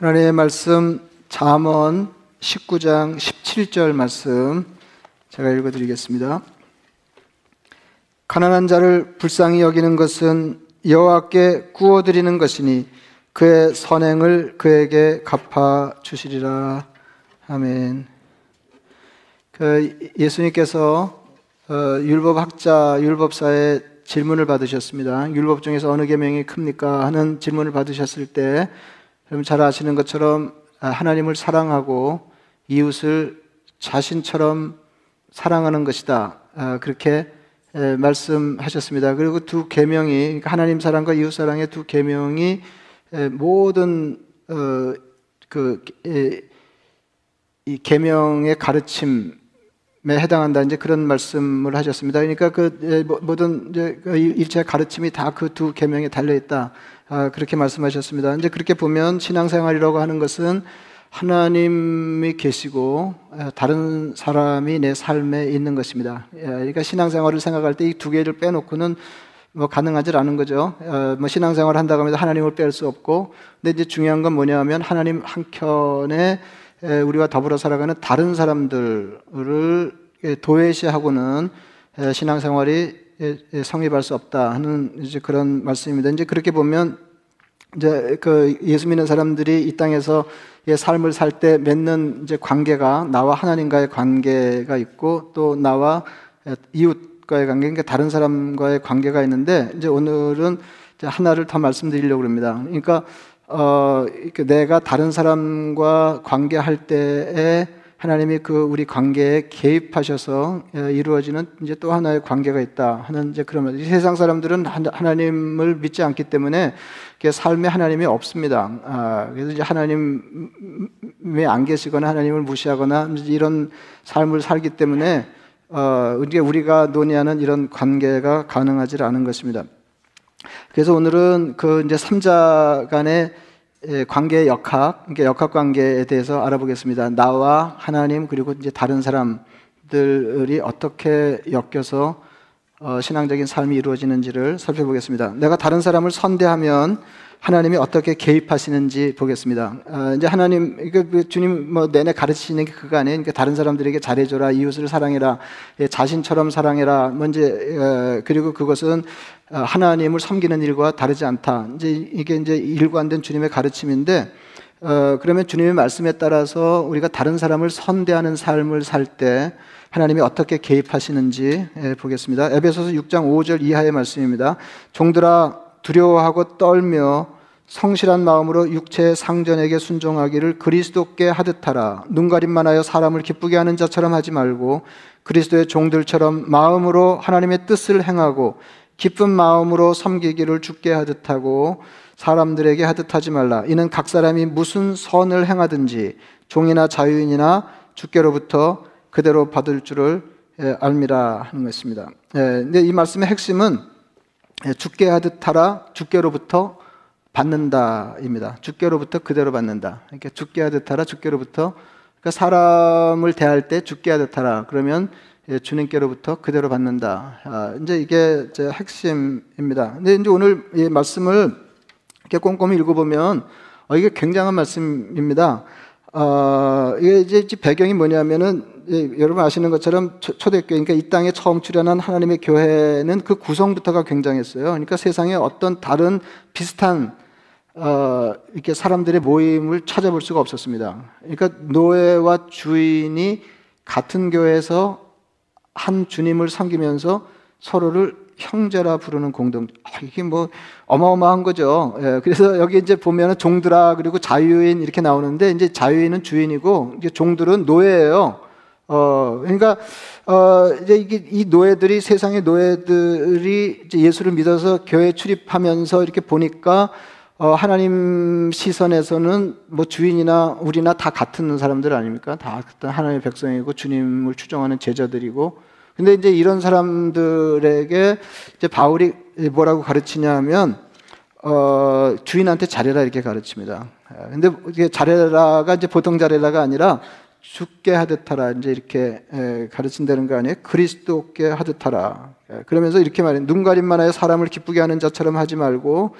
하나님의 말씀 잠언 19장 17절 말씀 제가 읽어 드리겠습니다. 가난한 자를 불쌍히 여기는 것은 여호와께 구워 드리는 것이니 그의 선행을 그에게 갚아 주시리라. 아멘. 그 예수님께서 어, 율법 학자 율법사의 질문을 받으셨습니다. 율법 중에서 어느 계명이 큽니까 하는 질문을 받으셨을 때 여러분 잘 아시는 것처럼 아, 하나님을 사랑하고 이웃을 자신처럼 사랑하는 것이다. 아, 그렇게 말씀하셨습니다. 그리고 두 계명이 그러니까 하나님 사랑과 이웃 사랑의 두 계명이 모든 어, 그이 계명의 가르침에 해당한다 이제 그런 말씀을 하셨습니다. 그러니까 그 모든 이제 그 일체 가르침이 다 그 두 계명에 달려 있다. 아, 그렇게 말씀하셨습니다. 이제 그렇게 보면 신앙생활이라고 하는 것은 하나님이 계시고 다른 사람이 내 삶에 있는 것입니다. 그러니까 신앙생활을 생각할 때 이 두 개를 빼놓고는 뭐 가능하지 않은 거죠. 어, 뭐 신앙생활을 한다고 하면 하나님을 뺄 수 없고, 근데 이제 중요한 건 뭐냐면 하나님 한 켠에 우리와 더불어 살아가는 다른 사람들을 도외시하고는 신앙생활이 성립할 수 없다 하는 이제 그런 말씀입니다. 이제 그렇게 보면 이제 그 예수 믿는 사람들이 이 땅에서 삶을 살 때 맺는 이제 관계가 나와 하나님과의 관계가 있고 또 나와 이웃과의 관계, 그러니까 다른 사람과의 관계가 있는데 이제 오늘은 이제 하나를 더 말씀드리려고 합니다. 그러니까 어, 내가 다른 사람과 관계할 때에 하나님이 그 우리 관계에 개입하셔서 예, 이루어지는 이제 또 하나의 관계가 있다 하는 이제 그런 말. 세상 사람들은 하나님을 믿지 않기 때문에 삶에 하나님이 없습니다. 아, 그래서 이제 하나님이 안 계시거나 하나님을 무시하거나 이런 삶을 살기 때문에 어, 우리가 논의하는 이런 관계가 가능하지 않은 것입니다. 그래서 오늘은 그 이제 삼자 간의 예, 관계의 역학, 그러니까 역학 관계에 대해서 알아보겠습니다. 나와 하나님 그리고 이제 다른 사람들이 어떻게 엮여서 어, 신앙적인 삶이 이루어지는지를 살펴보겠습니다. 내가 다른 사람을 선대하면 하나님이 어떻게 개입하시는지 보겠습니다. 어, 이제 하나님, 그 주님 뭐 내내 가르치시는 게 그거 아니에요. 그러니까 다른 사람들에게 잘해줘라, 이웃을 사랑해라, 예, 자신처럼 사랑해라. 먼저 어, 그리고 그것은 어, 하나님을 섬기는 일과 다르지 않다. 이제 이게 이제 일관된 주님의 가르침인데, 어, 그러면 주님의 말씀에 따라서 우리가 다른 사람을 선대하는 삶을 살 때 하나님이 어떻게 개입하시는지 예, 보겠습니다. 에베소서 6장 5절 이하의 말씀입니다. 종들아 두려워하고 떨며 성실한 마음으로 육체의 상전에게 순종하기를 그리스도께 하듯하라. 눈가림만 하여 사람을 기쁘게 하는 자처럼 하지 말고 그리스도의 종들처럼 마음으로 하나님의 뜻을 행하고 기쁜 마음으로 섬기기를 죽게 하듯하고 사람들에게 하듯하지 말라. 이는 각 사람이 무슨 선을 행하든지 종이나 자유인이나 주께로부터 그대로 받을 줄을 예, 알미라 하는 것입니다. 예, 근데 이 말씀의 핵심은 예, 죽게 하듯 하라 주께로부터 받는다입니다. 주께로부터 그대로 받는다. 그러니까 죽게 하듯 하라 주께로부터 그러니까 사람을 대할 때 죽게 하듯 하라 그러면 예, 주님께로부터 그대로 받는다. 아, 이제 이게 제 핵심입니다. 근데 이제 오늘 이 말씀을 이렇게 꼼꼼히 읽어보면 어, 이게 굉장한 말씀입니다. 어, 이게 이제 배경이 뭐냐면은 예, 여러분 아시는 것처럼 초대교회 그러니까 이 땅에 처음 출현한 하나님의 교회는 그 구성부터가 굉장했어요. 그러니까 세상에 어떤 다른 비슷한 어, 이렇게 사람들의 모임을 찾아볼 수가 없었습니다. 그러니까 노예와 주인이 같은 교회에서 한 주님을 섬기면서 서로를 형제라 부르는 공동, 아, 이게 뭐 어마어마한 거죠. 예, 그래서 여기 이제 보면은 종들아 그리고 자유인 이렇게 나오는데 이제 자유인은 주인이고 이제 종들은 노예예요. 어, 그러니까 어, 이제 이게 이 노예들이 세상의 노예들이 이제 예수를 믿어서 교회 출입하면서 이렇게 보니까 어, 하나님 시선에서는 뭐 주인이나 우리나 다 같은 사람들 아닙니까? 다 하나님의 백성이고 주님을 추종하는 제자들이고 근데 이제 이런 사람들에게 이제 바울이 뭐라고 가르치냐면 어, 주인한테 잘해라 이렇게 가르칩니다. 예, 근데 이게 잘해라가 이제 보통 잘해라가 아니라 죽게 하듯 하라 이제 이렇게 예, 가르친다는 거 아니에요? 그리스도께 하듯 하라. 예, 그러면서 이렇게 말해 눈 가림만 하여 사람을 기쁘게 하는 자처럼 하지 말고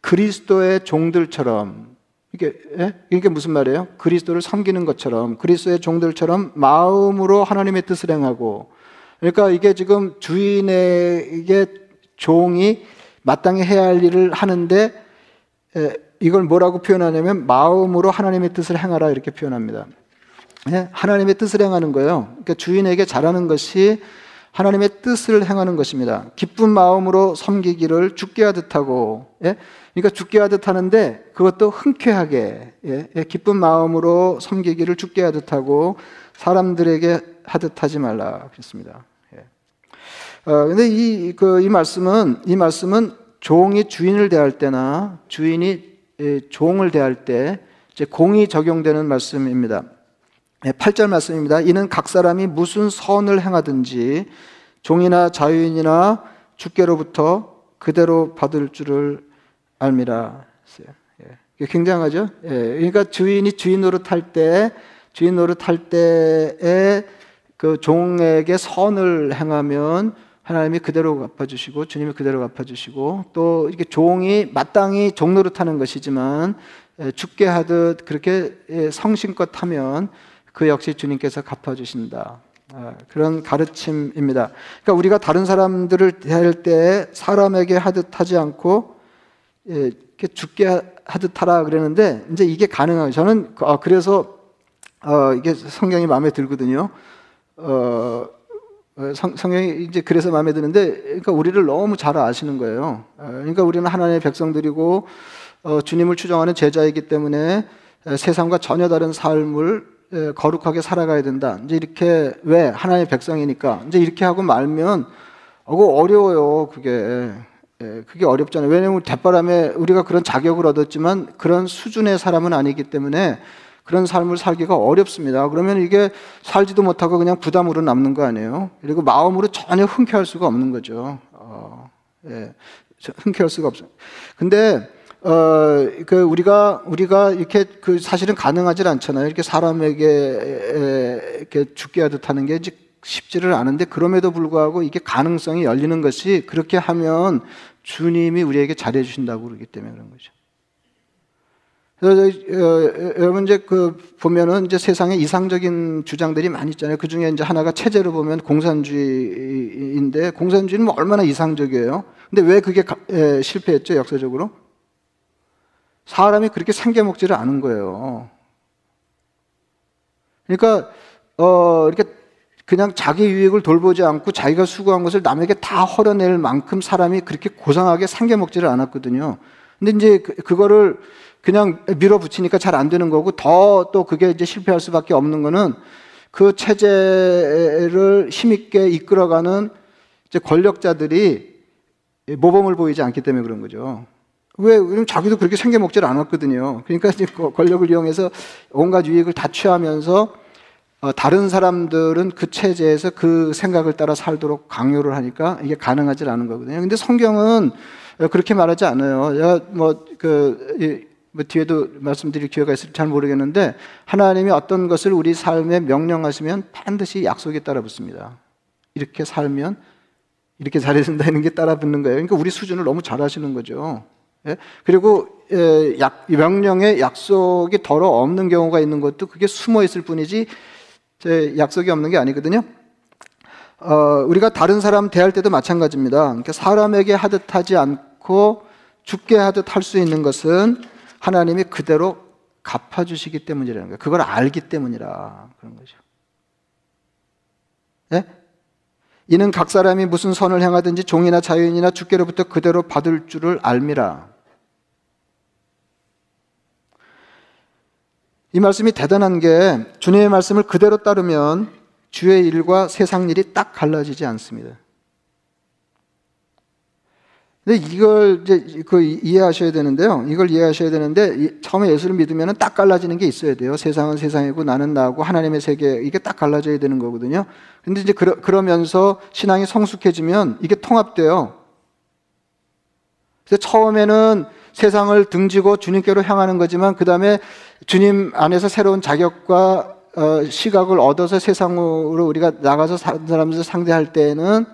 그리스도의 종들처럼 이게 예? 이게 무슨 말이에요? 그리스도를 섬기는 것처럼 그리스도의 종들처럼 마음으로 하나님의 뜻을 행하고 그러니까 이게 지금 주인에게 종이 마땅히 해야 할 일을 하는데 에, 이걸 뭐라고 표현하냐면 마음으로 하나님의 뜻을 행하라 이렇게 표현합니다. 예? 하나님의 뜻을 행하는 거예요. 그러니까 주인에게 잘하는 것이 하나님의 뜻을 행하는 것입니다. 기쁜 마음으로 섬기기를 죽게 하듯 하고, 예? 그러니까 죽게 하듯 하는데 그것도 흔쾌하게, 예? 예? 기쁜 마음으로 섬기기를 죽게 하듯 하고 사람들에게 하듯 하지 말라 그랬습니다. 예. 어, 근데 이, 그, 이 말씀은, 이 말씀은 종이 주인을 대할 때나 주인이 예, 종을 대할 때 공이 적용되는 말씀입니다. 8절 말씀입니다. 이는 각 사람이 무슨 선을 행하든지 종이나 자유인이나 주께로부터 그대로 받을 줄을 알미라. 예. 굉장하죠? 예. 그러니까 주인이 주인 노릇할 때, 주인 노릇할 때에 그 종에게 선을 행하면 하나님이 그대로 갚아주시고 주님이 그대로 갚아주시고 또 이렇게 종이 마땅히 종 노릇하는 것이지만 예, 죽게 하듯 그렇게 예, 성심껏 하면 그 역시 주님께서 갚아주신다. 아, 그런 가르침입니다. 그러니까 우리가 다른 사람들을 대할 때 사람에게 하듯 하지 않고 예, 이렇게 죽게 하듯 하라 그랬는데 이제 이게 가능해요. 저는 어, 그래서 어, 이게 성경이 마음에 들거든요. 어, 성, 성경이 이제 그래서 마음에 드는데, 그러니까 우리를 너무 잘 아시는 거예요. 그러니까 우리는 하나님의 백성들이고 주님을 추종하는 제자이기 때문에 세상과 전혀 다른 삶을 예, 거룩하게 살아가야 된다. 이제 이렇게 왜 하나님의 백성이니까 이제 이렇게 하고 말면 어고 어려워요. 그게 예, 그게 어렵잖아요. 왜냐하면 대바람에 우리가 그런 자격을 얻었지만 그런 수준의 사람은 아니기 때문에 그런 삶을 살기가 어렵습니다. 그러면 이게 살지도 못하고 그냥 부담으로 남는 거 아니에요? 그리고 마음으로 전혀 흔쾌할 수가 없는 거죠. 어, 예, 흔쾌할 수가 없어요. 근데 어, 그 우리가 우리가 이렇게 그 사실은 가능하지 않잖아요. 이렇게 사람에게 이렇게 죽게 하듯 하는 게 쉽지를 않은데 그럼에도 불구하고 이게 가능성이 열리는 것이 그렇게 하면 주님이 우리에게 잘해 주신다고 그러기 때문에 그런 거죠. 그래서 어, 여러분 이제 그 보면은 이제 세상에 이상적인 주장들이 많이 있잖아요. 그 중에 이제 하나가 체제로 보면 공산주의인데 공산주의는 뭐 얼마나 이상적이에요. 근데 왜 그게 가, 에, 실패했죠 역사적으로? 사람이 그렇게 생겨 먹지를 않은 거예요. 그러니까 어 이렇게 그냥 자기 유익을 돌보지 않고 자기가 수고한 것을 남에게 다 헐어낼 만큼 사람이 그렇게 고상하게 생겨 먹지를 않았거든요. 근데 이제 그, 그거를 그냥 밀어붙이니까 잘 안 되는 거고 더 또 그게 이제 실패할 수밖에 없는 거는 그 체제를 힘있게 이끌어가는 이제 권력자들이 모범을 보이지 않기 때문에 그런 거죠. 왜? 왜냐면 자기도 그렇게 생겨 먹질 않았거든요. 그러니까 이제 권력을 이용해서 온갖 유익을 다 취하면서 어, 다른 사람들은 그 체제에서 그 생각을 따라 살도록 강요를 하니까 이게 가능하지 않은 거거든요. 근데 성경은 그렇게 말하지 않아요. 뭐, 그, 뭐 뒤에도 말씀드릴 기회가 있을지 잘 모르겠는데 하나님이 어떤 것을 우리 삶에 명령하시면 반드시 약속에 따라 붙습니다. 이렇게 살면 이렇게 잘해야 된다는 게 따라 붙는 거예요. 그러니까 우리 수준을 너무 잘 하시는 거죠. 예? 그리고 예, 약, 명령의 약속이 덜어 없는 경우가 있는 것도 그게 숨어 있을 뿐이지 약속이 없는 게 아니거든요. 어, 우리가 다른 사람 대할 때도 마찬가지입니다. 그러니까 사람에게 하듯 하지 않고 죽게 하듯 할 수 있는 것은 하나님이 그대로 갚아주시기 때문이라는 거예요. 그걸 알기 때문이라 그런 거죠. 예? 이는 각 사람이 무슨 선을 행하든지 종이나 자유인이나 주께로부터 그대로 받을 줄을 알미라. 이 말씀이 대단한 게 주님의 말씀을 그대로 따르면 주의 일과 세상 일이 딱 갈라지지 않습니다. 근데 이걸 이제 그 이해하셔야 되는데요. 이걸 이해하셔야 되는데 처음에 예수를 믿으면 딱 갈라지는 게 있어야 돼요. 세상은 세상이고 나는 나고 하나님의 세계 이게 딱 갈라져야 되는 거거든요. 근데 이제 그러, 그러면서 신앙이 성숙해지면 이게 통합돼요. 그래서 처음에는 세상을 등지고 주님께로 향하는 거지만 그 다음에 주님 안에서 새로운 자격과 어, 시각을 얻어서 세상으로 우리가 나가서 사람들 상대할 때에는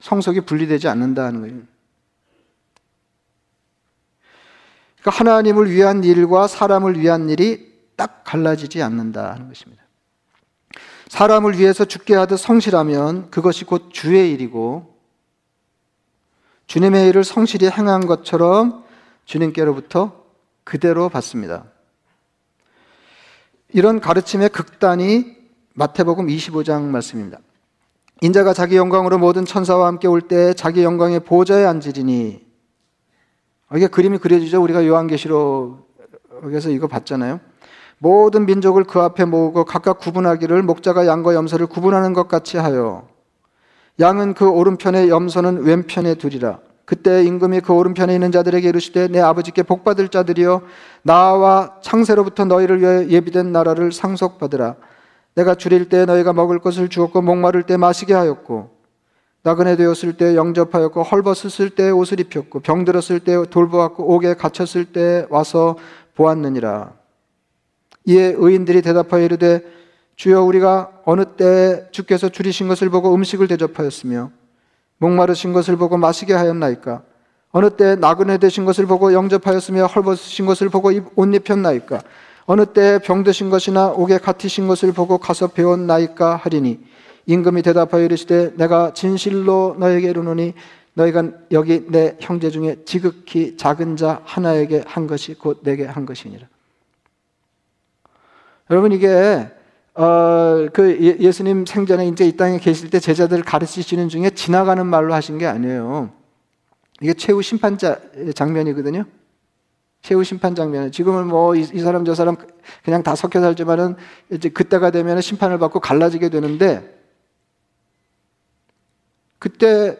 성속이 분리되지 않는다는 거예요. 그러니까 하나님을 위한 일과 사람을 위한 일이 딱 갈라지지 않는다 하는 것입니다. 사람을 위해서 죽게 하듯 성실하면 그것이 곧 주의 일이고 주님의 일을 성실히 행한 것처럼 주님께로부터 그대로 받습니다. 이런 가르침의 극단이 마태복음 25장 말씀입니다. 인자가 자기 영광으로 모든 천사와 함께 올 때 자기 영광의 보좌에 앉으리니 이게 그림이 그려지죠. 우리가 요한계시록에서 이거 봤잖아요. 모든 민족을 그 앞에 모으고 각각 구분하기를 목자가 양과 염소를 구분하는 것 같이 하여 양은 그 오른편에 염소는 왼편에 두리라. 그때 임금이 그 오른편에 있는 자들에게 이르시되 내 아버지께 복받을 자들이여 나와 창세로부터 너희를 위해 예비된 나라를 상속받으라. 내가 줄일 때 너희가 먹을 것을 주었고 목마를 때 마시게 하였고 나그네 되었을 때 영접하였고 헐벗었을 때 옷을 입혔고 병들었을 때 돌보았고 옥에 갇혔을 때 와서 보았느니라. 이에 의인들이 대답하여 이르되 주여 우리가 어느 때 주께서 줄이신 것을 보고 음식을 대접하였으며 목마르신 것을 보고 마시게 하였나이까? 어느 때 나그네 되신 것을 보고 영접하였으며 헐벗으신 것을 보고 옷 입혔나이까? 어느 때 병드신 것이나 옥에 갇히신 것을 보고 가서 배웠나이까 하리니? 임금이 대답하여 이르시되 내가 진실로 너에게 이르노니 너희가 여기 내 형제 중에 지극히 작은 자 하나에게 한 것이 곧 내게 한 것이니라. 여러분 이게 어, 그 예, 예수님 생전에 이제 이 땅에 계실 때 제자들 가르치시는 중에 지나가는 말로 하신 게 아니에요. 이게 최후 심판자 장면이거든요. 최후 심판 장면. 지금은 뭐이 사람 저 사람 그냥 다 섞여 살지만은 이제 그때가 되면 심판을 받고 갈라지게 되는데 그때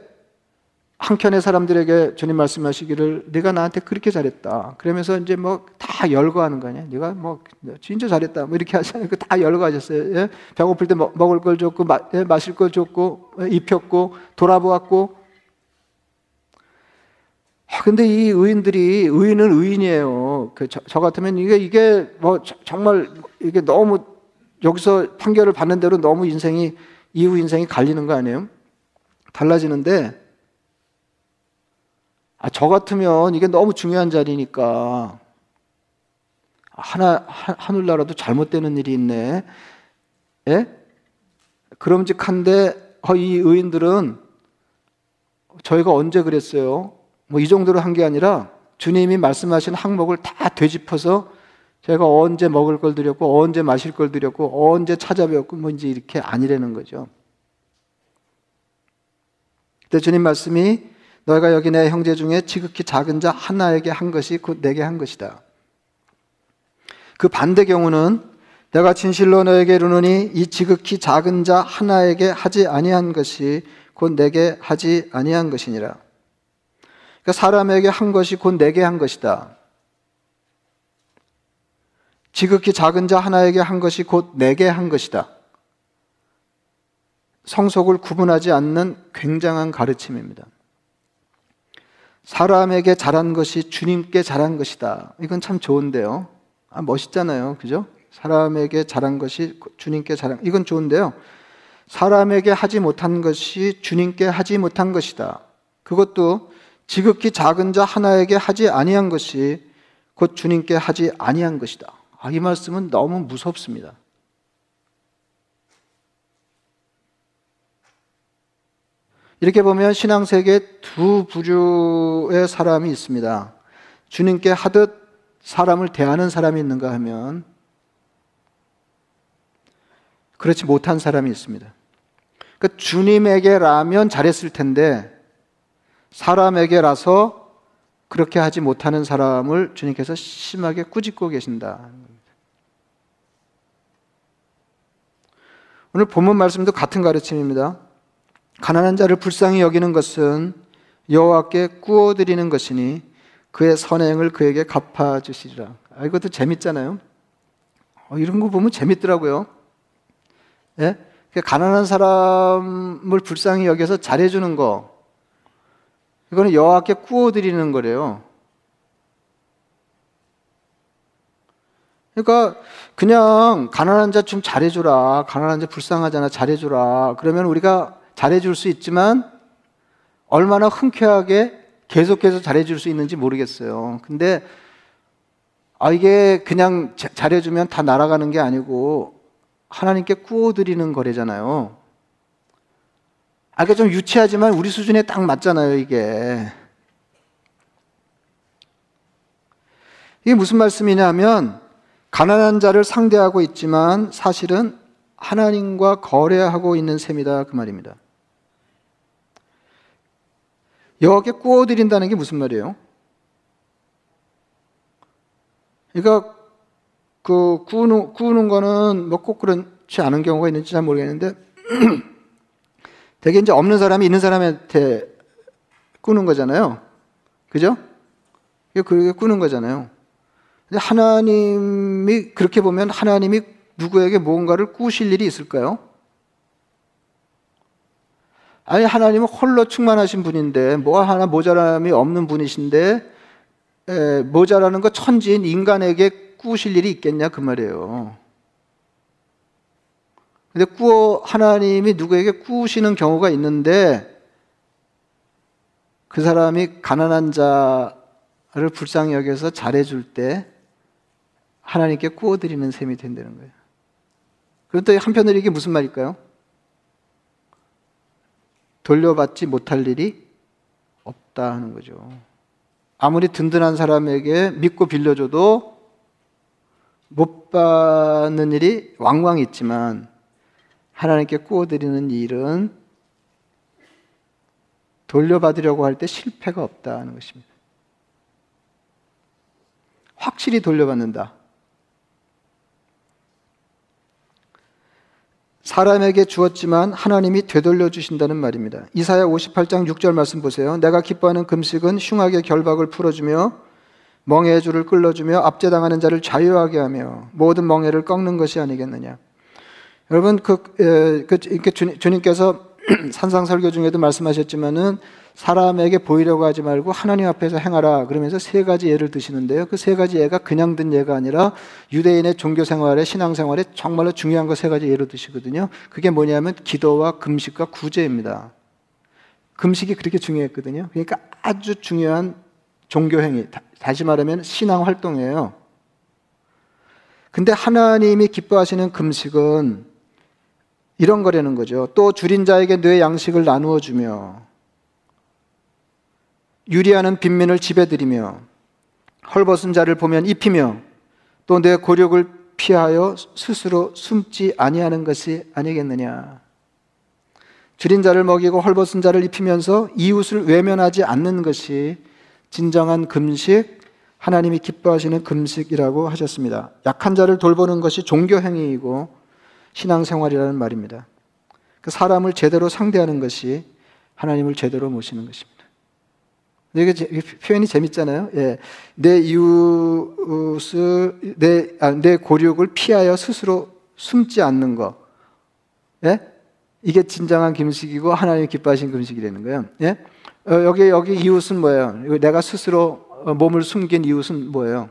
한켠의 사람들에게 주님 말씀하시기를 네가 나한테 그렇게 잘했다. 그러면서 이제 뭐 다 열거하는 거 아니야. 네가 뭐 진짜 잘했다. 뭐 이렇게 하잖아요. 그다 열거하셨어요. 예? 배고플 때 먹을 걸 줬고 마, 예? 마실 걸 줬고 예? 입혔고 돌아보았고. 아, 근데 이 의인들이 의인은 의인이에요. 그저 같으면 이게 이게 뭐 정말 이게 너무 여기서 판결을 받는 대로 너무 인생이 이후 인생이 갈리는 거 아니에요? 달라지는데 아, 저 같으면 이게 너무 중요한 자리니까 하나 하늘나라도 잘못되는 일이 있네. 예? 그럼직한데 어, 이 의인들은 저희가 언제 그랬어요? 뭐 이 정도로 한 게 아니라 주님이 말씀하신 항목을 다 되짚어서 제가 언제 먹을 걸 드렸고 언제 마실 걸 드렸고 언제 찾아뵙고 뭐 이제 이렇게 아니라는 거죠. 그때 주님 말씀이 너희가 여기 내 형제 중에 지극히 작은 자 하나에게 한 것이 곧 내게 한 것이다. 그 반대 경우는 내가 진실로 너에게 이르노니 이 지극히 작은 자 하나에게 하지 아니한 것이 곧 내게 하지 아니한 것이니라. 그러니까 사람에게 한 것이 곧 내게 한 것이다. 지극히 작은 자 하나에게 한 것이 곧 내게 한 것이다. 성속을 구분하지 않는 굉장한 가르침입니다. 사람에게 잘한 것이 주님께 잘한 것이다. 이건 참 좋은데요. 아, 멋있잖아요. 그죠? 사람에게 잘한 것이 주님께 잘한, 이건 좋은데요. 사람에게 하지 못한 것이 주님께 하지 못한 것이다. 그것도 지극히 작은 자 하나에게 하지 아니한 것이 곧 주님께 하지 아니한 것이다. 아, 이 말씀은 너무 무섭습니다. 이렇게 보면 신앙 세계 두 부류의 사람이 있습니다. 주님께 하듯 사람을 대하는 사람이 있는가 하면 그렇지 못한 사람이 있습니다. 그러니까 주님에게라면 잘했을 텐데 사람에게라서 그렇게 하지 못하는 사람을 주님께서 심하게 꾸짖고 계신다. 오늘 본문 말씀도 같은 가르침입니다. 가난한 자를 불쌍히 여기는 것은 여호와께 구워 드리는 것이니 그의 선행을 그에게 갚아 주시리라. 아, 이것도 재밌잖아요. 어, 이런 거 보면 재밌더라고요. 예? 가난한 사람을 불쌍히 여겨서 잘해주는 거, 이거는 여호와께 구워 드리는 거래요. 그러니까 그냥 가난한 자 좀 잘해주라, 가난한 자 불쌍하잖아, 잘해주라. 그러면 우리가 잘해줄 수 있지만 얼마나 흔쾌하게 계속해서 잘해줄 수 있는지 모르겠어요. 근데 아, 이게 그냥 자- 잘해주면 다 날아가는 게 아니고 하나님께 구워드리는 거래잖아요. 아, 그좀 유치하지만 우리 수준에 딱 맞잖아요, 이게. 이게 무슨 말씀이냐면, 가난한 자를 상대하고 있지만 사실은 하나님과 거래하고 있는 셈이다. 그 말입니다. 여기에 구워드린다는 게 무슨 말이에요? 그러니까 그 구우는, 구우는 거는 뭐 꼭 그렇지 않은 경우가 있는지 잘 모르겠는데 되게 이제 없는 사람이 있는 사람한테 꾸는 거잖아요. 그죠? 그렇게 꾸는 거잖아요. 근데 하나님이 그렇게 보면 하나님이 누구에게 무언가를 꾸실 일이 있을까요? 아니 하나님은 홀로 충만하신 분인데 뭐 하나 모자람이 없는 분이신데 에, 모자라는 거 천지인 인간에게 꾸실 일이 있겠냐 그 말이에요. 근데 꾸어 하나님이 누구에게 꾸시는 경우가 있는데 그 사람이 가난한 자를 불쌍히 여겨서 잘해줄 때 하나님께 꾸어드리는 셈이 된다는 거예요. 그런데 한편으로 이게 무슨 말일까요? 돌려받지 못할 일이 없다 하는 거죠. 아무리 든든한 사람에게 믿고 빌려줘도 못 받는 일이 왕왕 있지만 하나님께 꾸어드리는 일은 돌려받으려고 할 때 실패가 없다는 것입니다. 확실히 돌려받는다. 사람에게 주었지만 하나님이 되돌려 주신다는 말입니다. 이사야 58장 6절 말씀 보세요. 내가 기뻐하는 금식은 흉악의 결박을 풀어주며 멍해의 줄을 끌어주며 압제당하는 자를 자유하게 하며 모든 멍해를 꺾는 것이 아니겠느냐. 여러분 그, 에, 그 주님, 께서 산상 설교 중에도 말씀하셨지만은 사람에게 보이려고 하지 말고 하나님 앞에서 행하라 그러면서 세 가지 예를 드시는데요. 그 세 가지 예가 그냥 든 예가 아니라 유대인의 종교 생활에 신앙 생활에 정말로 중요한 거 세 가지 예로 드시거든요. 그게 뭐냐면 기도와 금식과 구제입니다. 금식이 그렇게 중요했거든요. 그러니까 아주 중요한 종교 행위, 다시 말하면 신앙 활동이에요. 근데 하나님이 기뻐하시는 금식은 이런 거라는 거죠. 또 줄인 자에게 뇌 양식을 나누어 주며 유리하는 빈민을 지배드리며 헐벗은 자를 보면 입히며 또 내 고력을 피하여 스스로 숨지 아니하는 것이 아니겠느냐. 줄인 자를 먹이고 헐벗은 자를 입히면서 이웃을 외면하지 않는 것이 진정한 금식, 하나님이 기뻐하시는 금식이라고 하셨습니다. 약한 자를 돌보는 것이 종교 행위이고 신앙생활이라는 말입니다. 그 사람을 제대로 상대하는 것이 하나님을 제대로 모시는 것입니다. 이게 표현이 재밌잖아요. 예. 내 이웃을 내, 아, 내 고륙을 피하여 스스로 숨지 않는 거. 예? 이게 진정한 금식이고 하나님 기뻐하신 금식이라는 거예요. 예? 어, 여기 여기 이웃은 뭐예요? 내가 스스로 어, 몸을 숨긴 이웃은 뭐예요?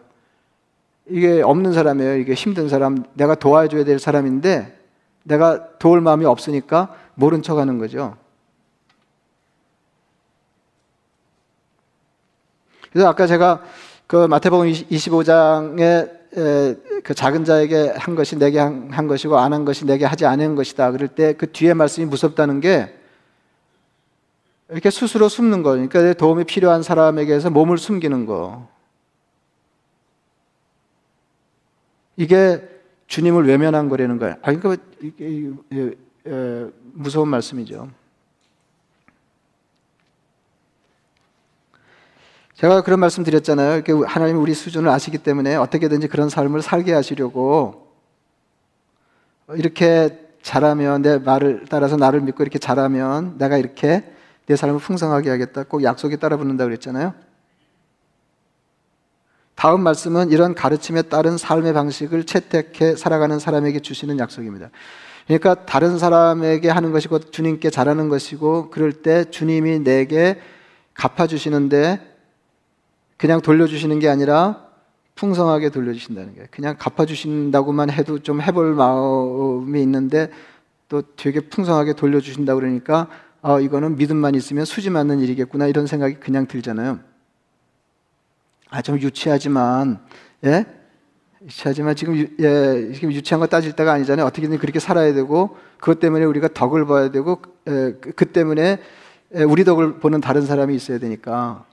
이게 없는 사람이에요. 이게 힘든 사람, 내가 도와줘야 될 사람인데 내가 도울 마음이 없으니까 모른 척 하는 거죠. 그래서 아까 제가 그 마태복음 25장에 그 작은 자에게 한 것이 내게 한 것이고 안 한 것이 내게 하지 않은 것이다. 그럴 때 그 뒤에 말씀이 무섭다는 게 이렇게 스스로 숨는 거. 그러니까 도움이 필요한 사람에게서 몸을 숨기는 거. 이게 주님을 외면한 거라는 거예요. 아, 그러니까 무서운 말씀이죠. 제가 그런 말씀 드렸잖아요. 하나님이 우리 수준을 아시기 때문에 어떻게든지 그런 삶을 살게 하시려고 이렇게 잘하면 내 말을 따라서 나를 믿고 이렇게 잘하면 내가 이렇게 내 삶을 풍성하게 하겠다. 꼭 약속에 따라 붙는다 그랬잖아요. 다음 말씀은 이런 가르침에 따른 삶의 방식을 채택해 살아가는 사람에게 주시는 약속입니다. 그러니까 다른 사람에게 하는 것이고 주님께 잘하는 것이고 그럴 때 주님이 내게 갚아주시는데 그냥 돌려주시는 게 아니라 풍성하게 돌려주신다는 거예요. 그냥 갚아주신다고만 해도 좀 해볼 마음이 있는데 또 되게 풍성하게 돌려주신다 그러니까 어, 이거는 믿음만 있으면 수지 맞는 일이겠구나 이런 생각이 그냥 들잖아요. 아, 좀 유치하지만 예? 하지만 지금 유, 예, 지금 유치한 거 따질 때가 아니잖아요. 어떻게든 그렇게 살아야 되고 그것 때문에 우리가 덕을 봐야 되고 예, 그, 그 때문에 예, 우리 덕을 보는 다른 사람이 있어야 되니까.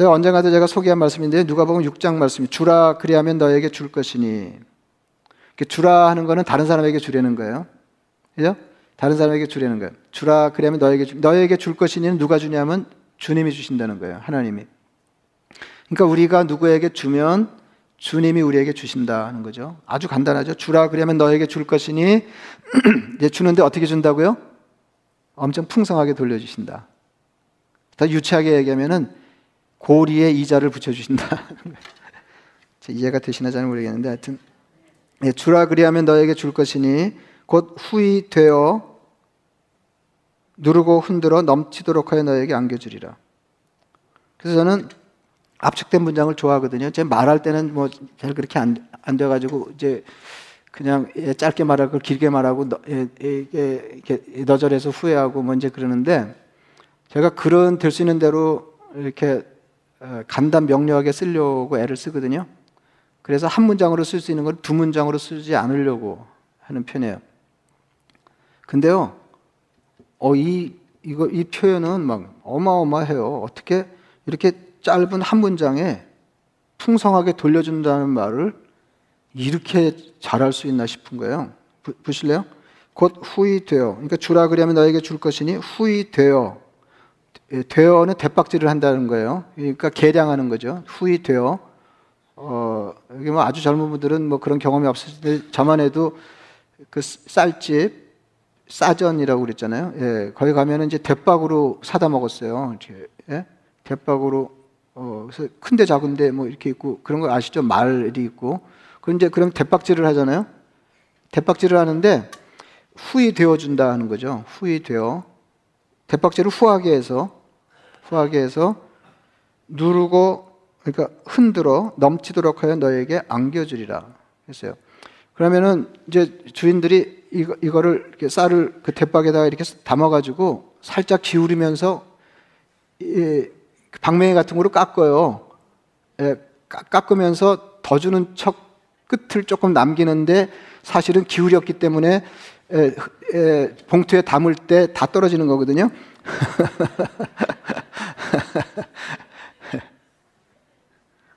예, 언젠가도 제가 소개한 말씀인데 누가 보면 6장 말씀이 주라 그리하면 너에게 줄 것이니 주라 하는 거는 다른 사람에게 주려는 거예요. 그죠? 다른 사람에게 주려는 거예요. 주라 그러면 너에게 주, 너에게 줄 것이니 누가 주냐면 주님이 주신다는 거예요. 하나님이. 그러니까 우리가 누구에게 주면 주님이 우리에게 주신다는 거죠. 아주 간단하죠. 주라 그러면 너에게 줄 것이니 이제 주는데 어떻게 준다고요? 엄청 풍성하게 돌려주신다. 더 유치하게 얘기하면은 고리에 이자를 붙여주신다. 이해가 되시나 잘 모르겠는데 하여튼 예, 주라 그리하면 너에게 줄 것이니 곧 후이 되어 누르고 흔들어 넘치도록 하여 너에게 안겨주리라. 그래서 저는 압축된 문장을 좋아하거든요. 제 말할 때는 뭐 잘 그렇게 안, 안 돼가지고 이제 그냥 예, 짧게 말하고 길게 말하고 예, 이게 너절해서 후회하고 뭐 이제 그러는데 제가 글은 될수 있는 대로 이렇게 어, 간단 명료하게 쓰려고 애를 쓰거든요. 그래서 한 문장으로 쓸 수 있는 걸 두 문장으로 쓰지 않으려고 하는 편이에요. 근데요, 어, 이, 이거, 이 표현은 막 어마어마해요. 어떻게 이렇게 짧은 한 문장에 풍성하게 돌려준다는 말을 이렇게 잘할 수 있나 싶은 거예요. 부, 보실래요? 곧 후이 되어. 그러니까 주라 그러면 너에게 줄 것이니 후이 되어. 예, 되어는 대박질을 한다는 거예요. 그러니까 계량하는 거죠. 후이 되어. 어, 여기 뭐 아주 젊은 분들은 뭐 그런 경험이 없을 때 저만 해도 그 쌀집 싸전이라고 그랬잖아요. 예, 거기 가면은 이제 대박으로 사다 먹었어요. 이렇게, 예? 대박으로 어, 그래서 큰데 작은데 뭐 이렇게 있고 그런 거 아시죠? 말이 있고. 이제 그럼 대박질을 하잖아요. 대박질을 하는데 후이 되어 준다 하는 거죠. 후이 되어 대박질을 후하게 해서 후하게 해서 누르고 그러니까 흔들어 넘치도록 하여 너에게 안겨주리라 했어요. 그러면은 이제 주인들이 이거, 이거를 이렇게 쌀을 그 대박에다가 이렇게 담아가지고 살짝 기울이면서 이 방맹이 같은 거로 깎아요. 예, 깎으면서 더 주는 척 끝을 조금 남기는데 사실은 기울였기 때문에 에, 에, 봉투에 담을 때 다 떨어지는 거거든요.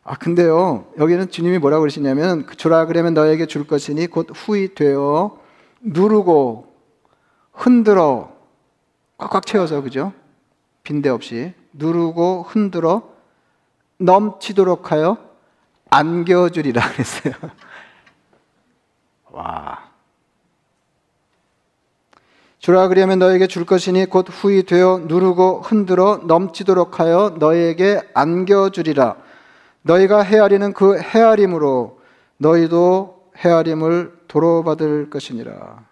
아, 근데요, 여기는 주님이 뭐라고 그러시냐면, 주라 그러면 너에게 줄 것이니 곧 후이 되어 누르고 흔들어 꽉꽉 채워서, 그죠? 빈대 없이 누르고 흔들어 넘치도록 하여 안겨주리라 그랬어요. 와. 주라 그러면 너에게 줄 것이니 곧 후이 되어 누르고 흔들어 넘치도록 하여 너에게 안겨주리라. 너희가 헤아리는 그 헤아림으로 너희도 헤아림을 도로 받을 것이니라.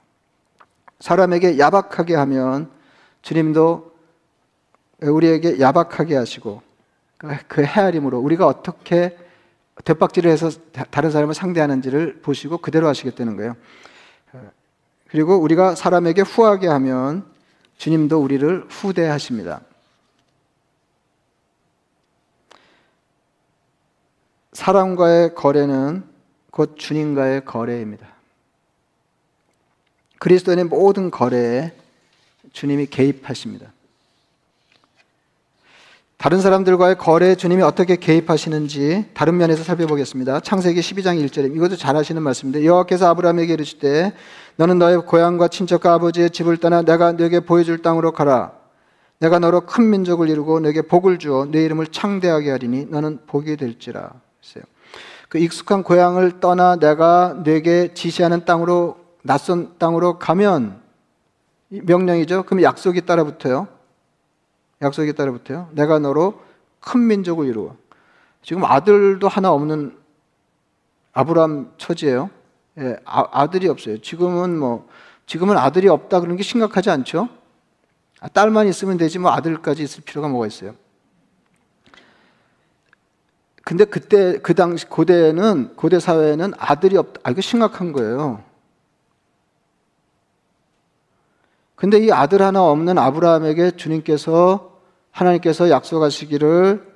사람에게 야박하게 하면 주님도 우리에게 야박하게 하시고 그 헤아림으로 우리가 어떻게 대박질을 해서 다른 사람을 상대하는지를 보시고 그대로 하시겠다는 거예요. 그리고 우리가 사람에게 후하게 하면 주님도 우리를 후대하십니다. 사람과의 거래는 곧 주님과의 거래입니다. 그리스도인의 모든 거래에 주님이 개입하십니다. 다른 사람들과의 거래에 주님이 어떻게 개입하시는지 다른 면에서 살펴보겠습니다. 창세기 12장 1절에 이것도 잘 하시는 말씀인데 여호와께서 아브라함에게 이르시되 너는 너의 고향과 친척과 아버지의 집을 떠나 내가 너에게 보여줄 땅으로 가라. 내가 너로 큰 민족을 이루고 너에게 복을 주어 내 이름을 창대하게 하리니 너는 복이 될지라. 그 익숙한 고향을 떠나 내가 내게 지시하는 땅으로 낯선 땅으로 가면 명령이죠. 그럼 약속이 따라 붙어요. 약속이 따라 붙어요. 내가 너로 큰 민족을 이루어. 지금 아들도 하나 없는 아브람 처지예요. 예, 아, 들이 없어요. 지금은 뭐 지금은 아들이 없다 그런 게 심각하지 않죠? 아, 딸만 있으면 되지 뭐 아들까지 있을 필요가 뭐가 있어요? 근데 그때 그 당시 고대는 고대 사회에는 아들이 없다. 아 이거 심각한 거예요. 근데 이 아들 하나 없는 아브라함에게 주님께서 하나님께서 약속하시기를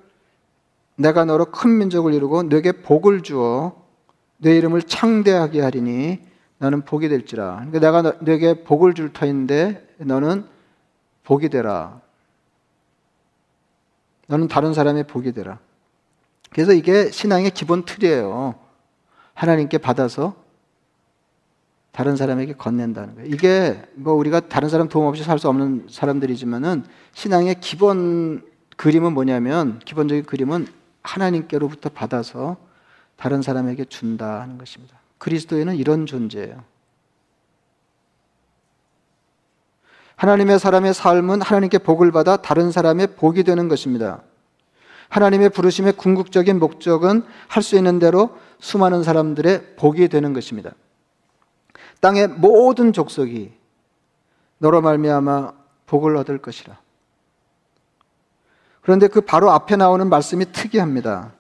내가 너로 큰 민족을 이루고 내게 복을 주어 내 이름을 창대하게 하리니 너는 복이 될지라. 그러니까 내가 너, 내게 복을 줄 터인데 너는 복이 되라. 너는 다른 사람의 복이 되라. 그래서 이게 신앙의 기본 틀이에요. 하나님께 받아서 다른 사람에게 건넨다는 거예요. 이게 뭐 우리가 다른 사람 도움 없이 살 수 없는 사람들이지만은 신앙의 기본 그림은 뭐냐면 기본적인 그림은 하나님께로부터 받아서 다른 사람에게 준다 하는 것입니다. 그리스도인은 이런 존재예요. 하나님의 사람의 삶은 하나님께 복을 받아 다른 사람의 복이 되는 것입니다. 하나님의 부르심의 궁극적인 목적은 할 수 있는 대로 수많은 사람들의 복이 되는 것입니다. 땅의 모든 족속이 너로 말미암아 복을 얻을 것이라. 그런데 그 바로 앞에 나오는 말씀이 특이합니다.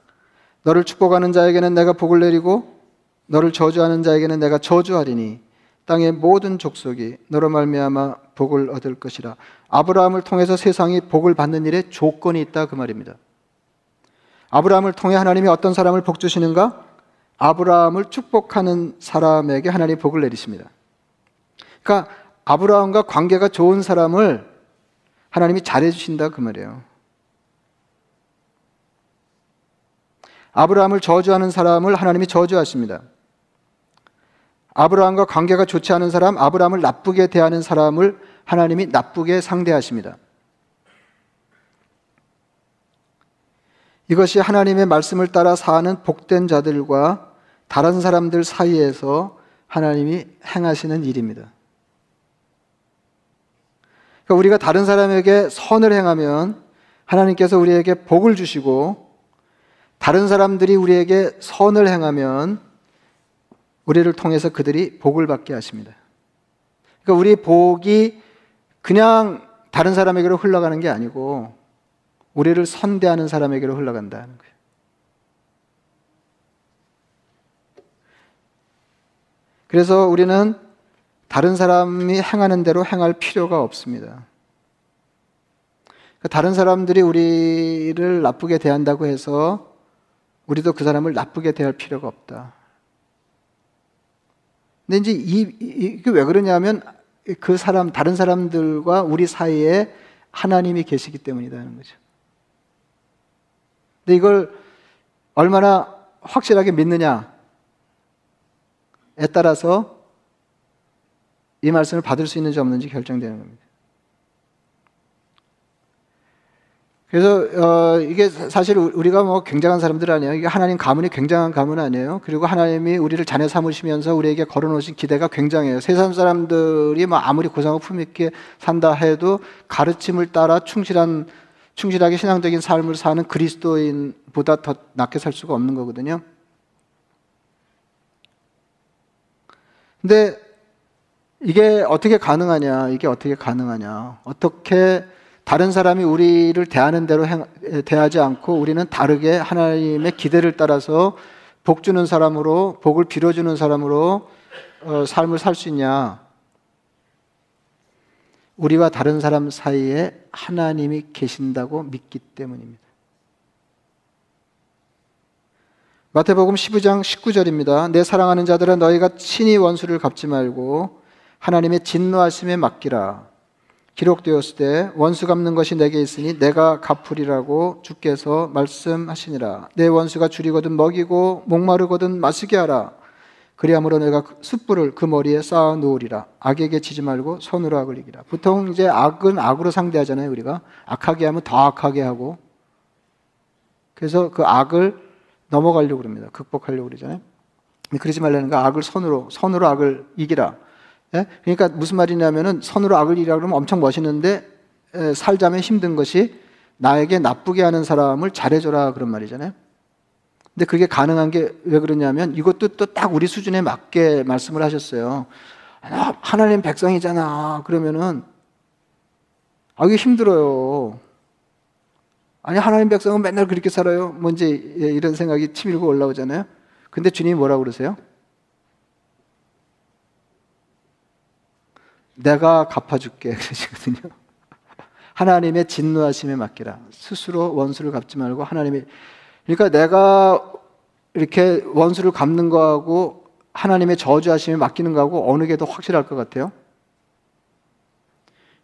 너를 축복하는 자에게는 내가 복을 내리고 너를 저주하는 자에게는 내가 저주하리니 땅의 모든 족속이 너로 말미암아 복을 얻을 것이라. 아브라함을 통해서 세상이 복을 받는 일에 조건이 있다 그 말입니다. 아브라함을 통해 하나님이 어떤 사람을 복 주시는가? 아브라함을 축복하는 사람에게 하나님 복을 내리십니다. 그러니까 아브라함과 관계가 좋은 사람을 하나님이 잘해 주신다 그 말이에요. 아브라함을 저주하는 사람을 하나님이 저주하십니다. 아브라함과 관계가 좋지 않은 사람, 아브라함을 나쁘게 대하는 사람을 하나님이 나쁘게 상대하십니다. 이것이 하나님의 말씀을 따라 사는 복된 자들과 다른 사람들 사이에서 하나님이 행하시는 일입니다. 그러니까 우리가 다른 사람에게 선을 행하면 하나님께서 우리에게 복을 주시고 다른 사람들이 우리에게 선을 행하면 우리를 통해서 그들이 복을 받게 하십니다. 그러니까 우리 복이 그냥 다른 사람에게로 흘러가는 게 아니고 우리를 선대하는 사람에게로 흘러간다는 거예요. 그래서 우리는 다른 사람이 행하는 대로 행할 필요가 없습니다. 그러니까 다른 사람들이 우리를 나쁘게 대한다고 해서 우리도 그 사람을 나쁘게 대할 필요가 없다. 근데 이제 이, 이게 왜 그러냐면 그 사람, 다른 사람들과 우리 사이에 하나님이 계시기 때문이라는 거죠. 근데 이걸 얼마나 확실하게 믿느냐에 따라서 이 말씀을 받을 수 있는지 없는지 결정되는 겁니다. 그래서 어, 이게 사실 우리가 뭐 굉장한 사람들 아니에요. 이게 하나님 가문이 굉장한 가문 아니에요. 그리고 하나님이 우리를 자녀 삼으시면서 우리에게 걸어놓으신 기대가 굉장해요. 세상 사람들이 뭐 아무리 고상을 품있게 산다 해도 가르침을 따라 충실한 충실하게 신앙적인 삶을 사는 그리스도인보다 더 낫게 살 수가 없는 거거든요. 근데 이게 어떻게 가능하냐? 이게 어떻게 가능하냐? 어떻게 다른 사람이 우리를 대하는 대로 대하지 않고 우리는 다르게 하나님의 기대를 따라서 복 주는 사람으로 복을 빌어주는 사람으로 어, 삶을 살 수 있냐? 우리와 다른 사람 사이에 하나님이 계신다고 믿기 때문입니다. 마태복음 12장 19절입니다. 내 사랑하는 자들아 너희가 친히 원수를 갚지 말고 하나님의 진노하심에 맡기라. 기록되었을 때 원수 갚는 것이 내게 있으니 내가 갚으리라고 주께서 말씀하시니라. 내 원수가 줄이거든 먹이고 목마르거든 마시게 하라. 그리함으로 내가 숯불을 그 머리에 쌓아 놓으리라. 악에게 치지 말고 손으로 악을 이기라. 보통 이제 악은 악으로 상대하잖아요, 우리가. 악하게 하면 더 악하게 하고. 그래서 그 악을 넘어가려고 그럽니다. 극복하려고 그러잖아요. 그러지 말라는 거 악을 손으로, 손으로 악을 이기라. 예? 그러니까 무슨 말이냐면은 선으로 악을 이라 그러면 엄청 멋있는데 에, 살자면 힘든 것이 나에게 나쁘게 하는 사람을 잘해줘라 그런 말이잖아요. 근데 그게 가능한 게 왜 그러냐면 이것도 또 딱 우리 수준에 맞게 말씀을 하셨어요. 아, 하나님 백성이잖아. 그러면은 아 이게 힘들어요. 아니 하나님 백성은 맨날 그렇게 살아요. 뭔지 예, 이런 생각이 치밀고 올라오잖아요. 근데 주님이 뭐라고 그러세요? 내가 갚아줄게 그러시거든요. 하나님의 진노하심에 맡기라. 스스로 원수를 갚지 말고 하나님의 그러니까 내가 이렇게 원수를 갚는 거하고 하나님의 저주하심에 맡기는 거하고 어느 게 더 확실할 것 같아요?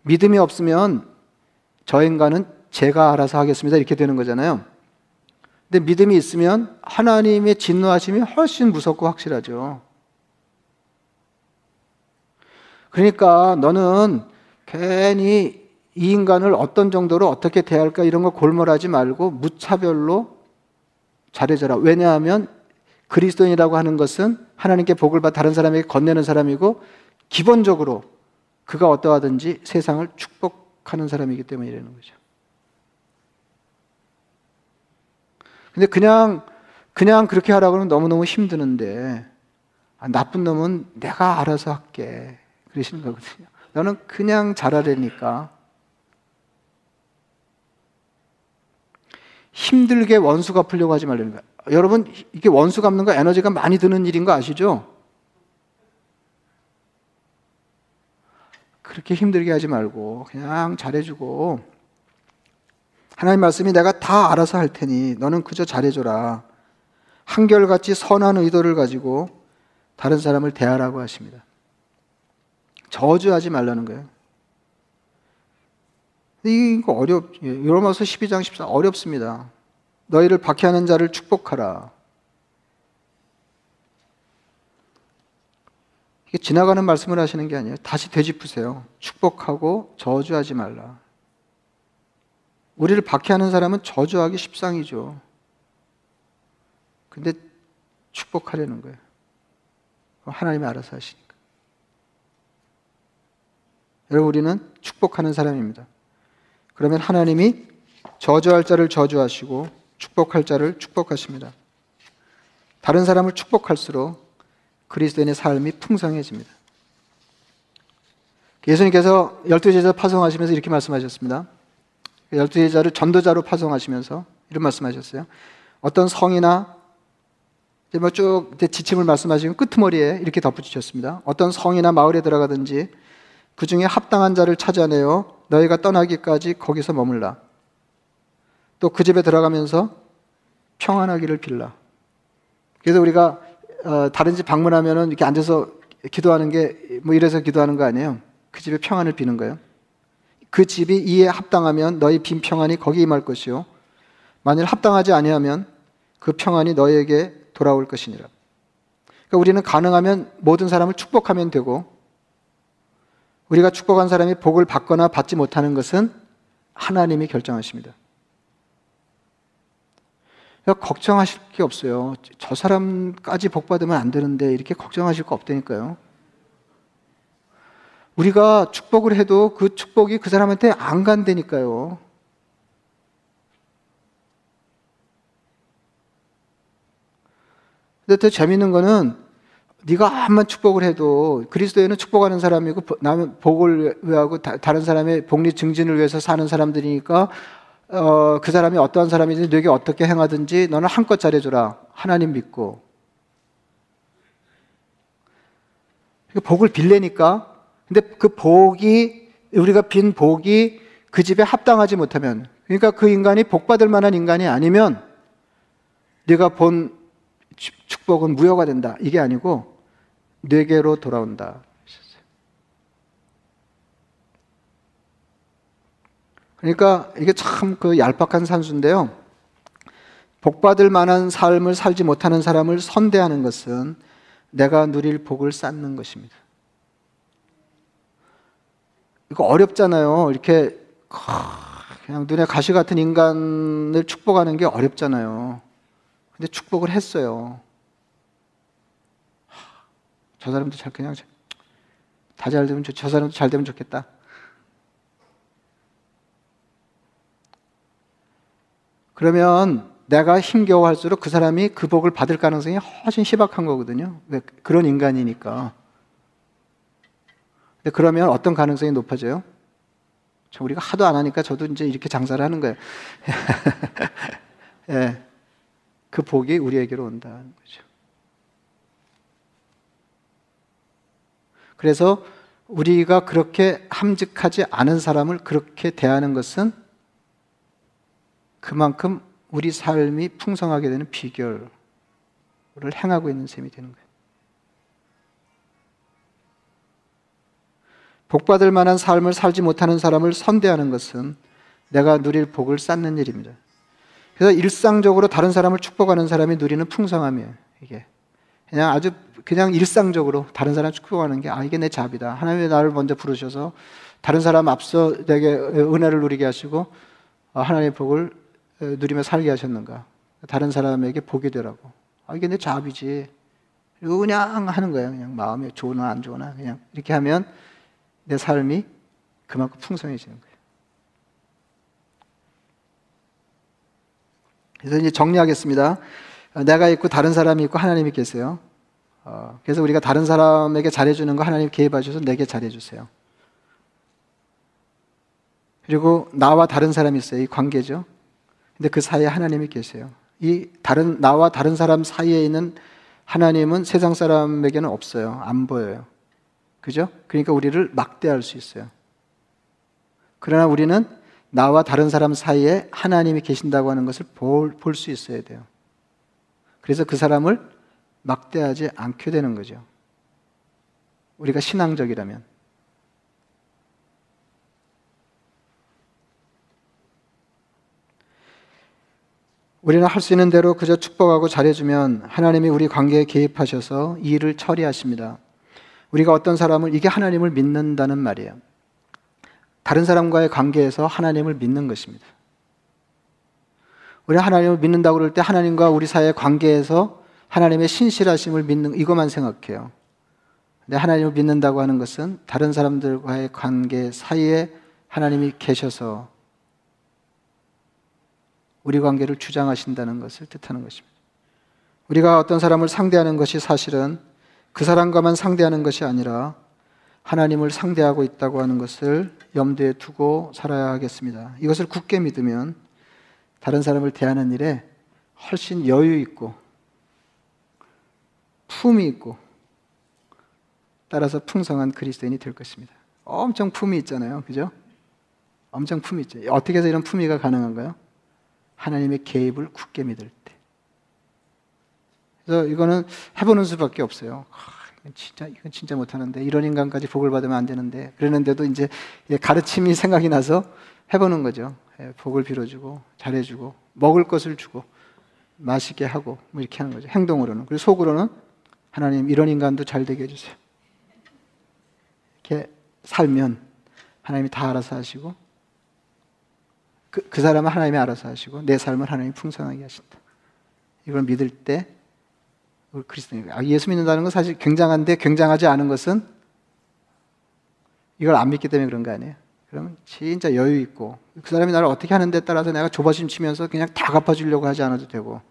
믿음이 없으면 저 인간은 제가 알아서 하겠습니다. 이렇게 되는 거잖아요. 근데 믿음이 있으면 하나님의 진노하심이 훨씬 무섭고 확실하죠. 그러니까 너는 괜히 이 인간을 어떤 정도로 어떻게 대할까 이런 거 골몰하지 말고 무차별로 잘해줘라. 왜냐하면 그리스도인이라고 하는 것은 하나님께 복을 받아 다른 사람에게 건네는 사람이고 기본적으로 그가 어떠하든지 세상을 축복하는 사람이기 때문에 이러는 거죠. 근데 그냥 그냥 그렇게 하라고 하면 너무너무 힘드는데 아, 나쁜 놈은 내가 알아서 할게. 그러시는 거거든요. 너는 그냥 잘하려니까 힘들게 원수 갚으려고 하지 말라는 거야. 여러분, 이게 원수 갚는 거 에너지가 많이 드는 일인 거 아시죠? 그렇게 힘들게 하지 말고 그냥 잘해주고 하나님 말씀이 내가 다 알아서 할 테니 너는 그저 잘해줘라. 한결같이 선한 의도를 가지고 다른 사람을 대하라고 하십니다. 저주하지 말라는 거예요. 이거 어렵, 로마서 12장 14 어렵습니다. 너희를 박해하는 자를 축복하라. 이게 지나가는 말씀을 하시는 게 아니에요. 다시 되짚으세요. 축복하고 저주하지 말라. 우리를 박해하는 사람은 저주하기 십상이죠. 근데 축복하려는 거예요. 하나님이 알아서 하시니까. 여러분, 우리는 축복하는 사람입니다. 그러면 하나님이 저주할 자를 저주하시고 축복할 자를 축복하십니다. 다른 사람을 축복할수록 그리스도인의 삶이 풍성해집니다. 예수님께서 열두 제자 파송하시면서 이렇게 말씀하셨습니다. 열두 제자를 전도자로 파송하시면서 이런 말씀하셨어요. 어떤 성이나 이제 뭐 쭉 지침을 말씀하시고 끄트머리에 이렇게 덧붙이셨습니다. 어떤 성이나 마을에 들어가든지 그 중에 합당한 자를 찾아내어 너희가 떠나기까지 거기서 머물라. 또 그 집에 들어가면서 평안하기를 빌라. 그래서 우리가 어, 다른 집 방문하면은 이렇게 앉아서 기도하는 게 뭐 이래서 기도하는 거 아니에요? 그 집에 평안을 비는 거예요. 그 집이 이에 합당하면 너희 빈 평안이 거기 임할 것이요. 만일 합당하지 아니하면 그 평안이 너희에게 돌아올 것이니라. 그러니까 우리는 가능하면 모든 사람을 축복하면 되고 우리가 축복한 사람이 복을 받거나 받지 못하는 것은 하나님이 결정하십니다. 걱정하실 게 없어요. 저 사람까지 복 받으면 안 되는데 이렇게 걱정하실 거 없다니까요. 우리가 축복을 해도 그 축복이 그 사람한테 안 간다니까요. 근데 더 재밌는 거는 네가 암만 축복을 해도 그리스도에는 축복하는 사람이고 남의 복을 위하고 다 른 사람의 복리 증진을 위해서 사는 사람들이니까 어, 그 사람이 어떠한 사람이든지 너에게 어떻게 행하든지 너는 한껏 잘해줘라. 하나님 믿고. 복을 빌래니까 근데 그 복이 우리가 빈 복이 그 집에 합당하지 못하면 그러니까 그 인간이 복 받을 만한 인간이 아니면 네가 본 축복은 무효가 된다. 이게 아니고 네게로 돌아온다. 그러니까 이게 참 그 얄팍한 산수인데요. 복 받을 만한 삶을 살지 못하는 사람을 선대하는 것은 내가 누릴 복을 쌓는 것입니다. 이거 어렵잖아요. 이렇게 그냥 눈에 가시 같은 인간을 축복하는 게 어렵잖아요. 근데 축복을 했어요. 저 사람도 잘 그냥 다 잘 되면 좋, 저 사람도 잘 되면 좋겠다. 그러면 내가 힘겨워할수록 그 사람이 그 복을 받을 가능성이 훨씬 희박한 거거든요. 그런 인간이니까. 근데 그러면 어떤 가능성이 높아져요? 저 우리가 하도 안 하니까 저도 이제 이렇게 장사를 하는 거예요. 예. 그 복이 우리에게로 온다는 거죠. 그래서 우리가 그렇게 함직하지 않은 사람을 그렇게 대하는 것은 그만큼 우리 삶이 풍성하게 되는 비결을 행하고 있는 셈이 되는 거예요. 복받을 만한 삶을 살지 못하는 사람을 선대하는 것은 내가 누릴 복을 쌓는 일입니다. 그래서 일상적으로 다른 사람을 축복하는 사람이 누리는 풍성함이에요. 이게 그냥 아주 그냥 일상적으로 다른 사람 축복하는 게 아 이게 내 잡이다. 하나님이 나를 먼저 부르셔서 다른 사람 앞서 내게 은혜를 누리게 하시고 어, 하나님의 복을 누리며 살게 하셨는가? 다른 사람에게 복이 되라고. 아 이게 내 잡이지. 그냥 하는 거예요. 그냥 마음에 좋으나 안 좋으나 그냥 이렇게 하면 내 삶이 그만큼 풍성해지는 거예요. 그래서 이제 정리하겠습니다. 내가 있고 다른 사람이 있고 하나님이 계세요. 어, 그래서 우리가 다른 사람에게 잘해주는 거 하나님 개입하셔서 내게 잘해주세요. 그리고 나와 다른 사람이 있어요. 이 관계죠. 근데 그 사이에 하나님이 계세요. 이 다른 나와 다른 사람 사이에 있는 하나님은 세상 사람에게는 없어요. 안 보여요. 그죠? 그러니까 우리를 막대할 수 있어요. 그러나 우리는 나와 다른 사람 사이에 하나님이 계신다고 하는 것을 볼 수 있어야 돼요. 그래서 그 사람을 막대하지 않게 되는 거죠. 우리가 신앙적이라면. 우리는 할 수 있는 대로 그저 축복하고 잘해주면 하나님이 우리 관계에 개입하셔서 이 일을 처리하십니다. 우리가 어떤 사람을 이게 하나님을 믿는다는 말이에요. 다른 사람과의 관계에서 하나님을 믿는 것입니다. 우리 하나님을 믿는다고 그럴 때 하나님과 우리 사이의 관계에서 하나님의 신실하심을 믿는 이것만 생각해요. 근데 하나님을 믿는다고 하는 것은 다른 사람들과의 관계 사이에 하나님이 계셔서 우리 관계를 주장하신다는 것을 뜻하는 것입니다. 우리가 어떤 사람을 상대하는 것이 사실은 그 사람과만 상대하는 것이 아니라 하나님을 상대하고 있다고 하는 것을 염두에 두고 살아야 하겠습니다. 이것을 굳게 믿으면 다른 사람을 대하는 일에 훨씬 여유 있고 품이 있고 따라서 풍성한 그리스도인이 될 것입니다. 엄청 품이 있잖아요. 그죠? 엄청 품이 있죠. 어떻게 해서 이런 품위가 가능한가요? 하나님의 개입을 굳게 믿을 때. 그래서 이거는 해보는 수밖에 없어요. 이건 진짜 이건 진짜 못하는데 이런 인간까지 복을 받으면 안 되는데 그러는데도 이제 가르침이 생각이 나서 해보는 거죠. 예, 복을 빌어주고 잘해주고 먹을 것을 주고 맛있게 하고 뭐 이렇게 하는 거죠. 행동으로는 그리고 속으로는 하나님 이런 인간도 잘 되게 해주세요. 이렇게 살면 하나님이 다 알아서 하시고 그, 그 사람은 하나님이 알아서 하시고 내 삶을 하나님이 풍성하게 하신다. 이걸 믿을 때 그리스도인 아, 예수 믿는다는 건 사실 굉장한데 굉장하지 않은 것은 이걸 안 믿기 때문에 그런 거 아니에요. 그러면 진짜 여유 있고 그 사람이 나를 어떻게 하는 데 따라서 내가 조바심 치면서 그냥 다 갚아주려고 하지 않아도 되고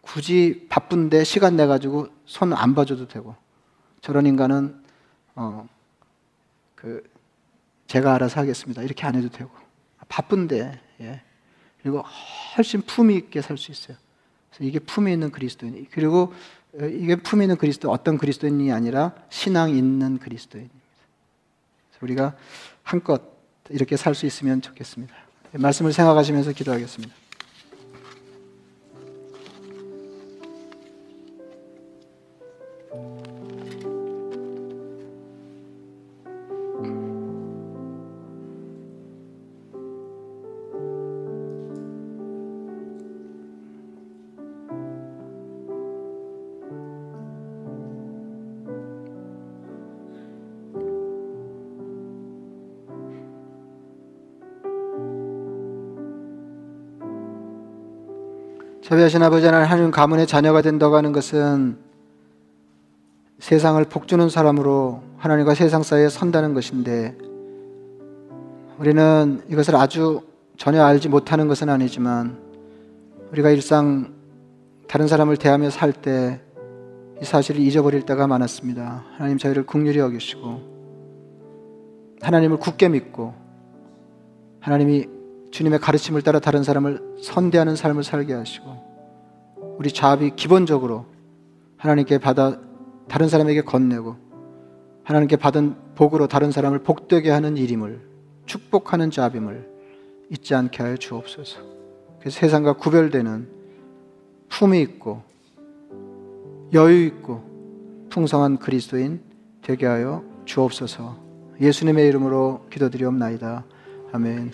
굳이 바쁜데 시간 내 가지고 손 안 봐줘도 되고 저런 인간은 어 그 제가 알아서 하겠습니다 이렇게 안 해도 되고 바쁜데 예. 그리고 훨씬 품위 있게 살 수 있어요. 이게 품이 있는 그리스도인. 그리고 어, 이게 품이 있는 그리스도 어떤 그리스도인이 아니라 신앙 있는 그리스도인입니다. 우리가 한껏 이렇게 살 수 있으면 좋겠습니다. 말씀을 생각하시면서 기도하겠습니다. 자비하신 아버지 하나님 가문의 자녀가 된다고 하는 것은 세상을 복주는 사람으로 하나님과 세상 사이에 선다는 것인데 우리는 이것을 아주 전혀 알지 못하는 것은 아니지만 우리가 일상 다른 사람을 대하며 살 때 이 사실을 잊어버릴 때가 많았습니다. 하나님 저희를 국률이 여기시고 하나님을 굳게 믿고 하나님이 주님의 가르침을 따라 다른 사람을 선대하는 삶을 살게 하시고 우리 자업이 기본적으로 하나님께 받아 다른 사람에게 건네고 하나님께 받은 복으로 다른 사람을 복되게 하는 일임을 축복하는 자임을 잊지 않게 하여 주옵소서. 그 세상과 구별되는 품이 있고 여유 있고 풍성한 그리스도인 되게 하여 주옵소서. 예수님의 이름으로 기도드리옵나이다. 아멘.